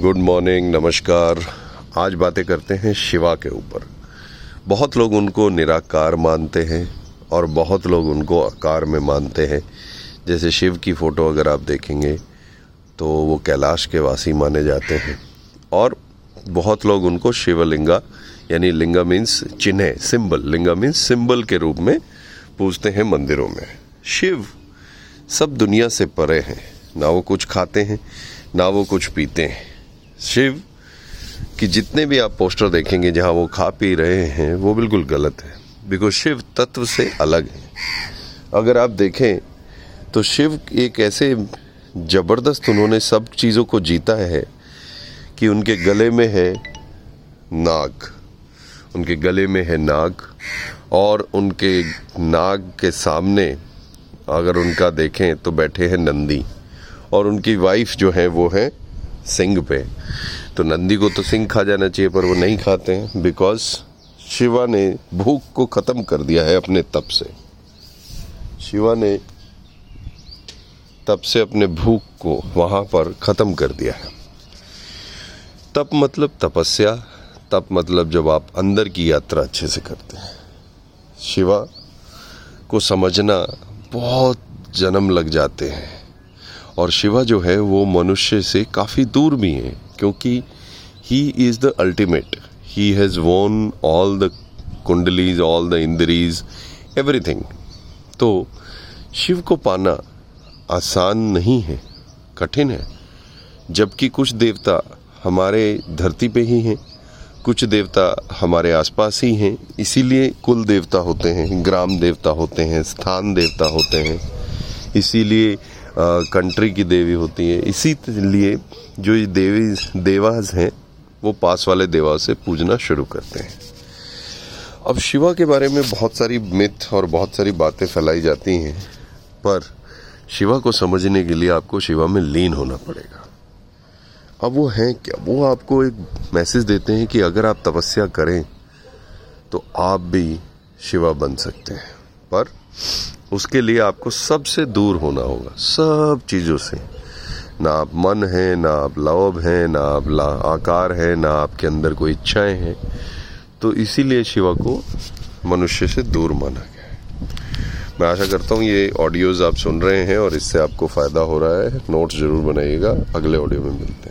Good morning नमस्कार। आज बातें करते हैं शिवा के ऊपर। बहुत लोग उनको निराकार मानते हैं और बहुत लोग उनको आकार में मानते हैं। जैसे शिव की फ़ोटो अगर आप देखेंगे तो वो कैलाश के वासी माने जाते हैं। और बहुत लोग उनको शिवलिंगा, यानी लिंगा मीन्स चिन्ह सिंबल लिंगा मीन्स सिंबल के रूप में पूजते हैं मंदिरों में। शिव सब दुनिया से परे हैं। ना वो कुछ खाते हैं, ना वो कुछ पीते हैं। शिव, कि जितने भी आप पोस्टर देखेंगे जहाँ वो खा पी रहे हैं, वो बिल्कुल गलत है। बिकॉज़ शिव तत्व से अलग है। अगर आप देखें तो शिव एक ऐसे ज़बरदस्त उन्होंने सब चीज़ों को जीता है, कि उनके गले में है नाग। उनके गले में है नाग, और उनके नाग के सामने अगर उनका देखें तो बैठे हैं नंदी। और उनकी वाइफ जो है, वो है सिंह पे। तो नंदी को तो सिंह खा जाना चाहिए, पर वो नहीं खाते हैं बिकॉज़ शिवा ने भूख को ख़त्म कर दिया है अपने तप से। शिवा ने तप से अपने भूख को वहाँ पर ख़त्म कर दिया है। तप मतलब तपस्या, तप मतलब जब आप अंदर की यात्रा अच्छे से करते हैं। शिवा को समझना बहुत जन्म लग जाते हैं। और शिवा जो है, वो मनुष्य से काफ़ी दूर भी हैं, क्योंकि he is the ultimate he has won all the कुंडलीज all the indriyas everything तो शिव को पाना आसान नहीं है, कठिन है, जबकि कुछ देवता हमारे धरती पे ही हैं, कुछ देवता हमारे आसपास ही हैं, इसीलिए कुल देवता होते हैं, ग्राम देवता होते हैं, स्थान देवता होते हैं, इसीलिए कंट्री की देवी होती है। इसी लिए जो ये देवी, देवास हैं, वो पास वाले देवास से पूजना शुरू करते हैं। अब शिवा के बारे में बहुत सारी मिथ और बहुत सारी बातें फैलाई जाती हैं, पर शिवा को समझने के लिए आपको शिवा में लीन होना पड़ेगा। अब वो हैं क्या? वो आपको एक मैसेज देते हैं कि अगर आप तपस्या करें तो आप भी शिवा बन सकते हैं। पर उसके लिए आपको सबसे दूर होना होगा, सब चीज़ों से। ना आप मन है, ना आप लोभ हैं, ना आप ला, आकार है, ना आपके अंदर कोई इच्छाएँ हैं। तो इसीलिए शिवा को मनुष्य से दूर माना गया मैं आशा करता हूँ ये ऑडियोज़ आप सुन रहे हैं और इससे आपको फ़ायदा हो रहा है। नोट्स ज़रूर बनाइएगा। अगले ऑडियो में मिलते हैं।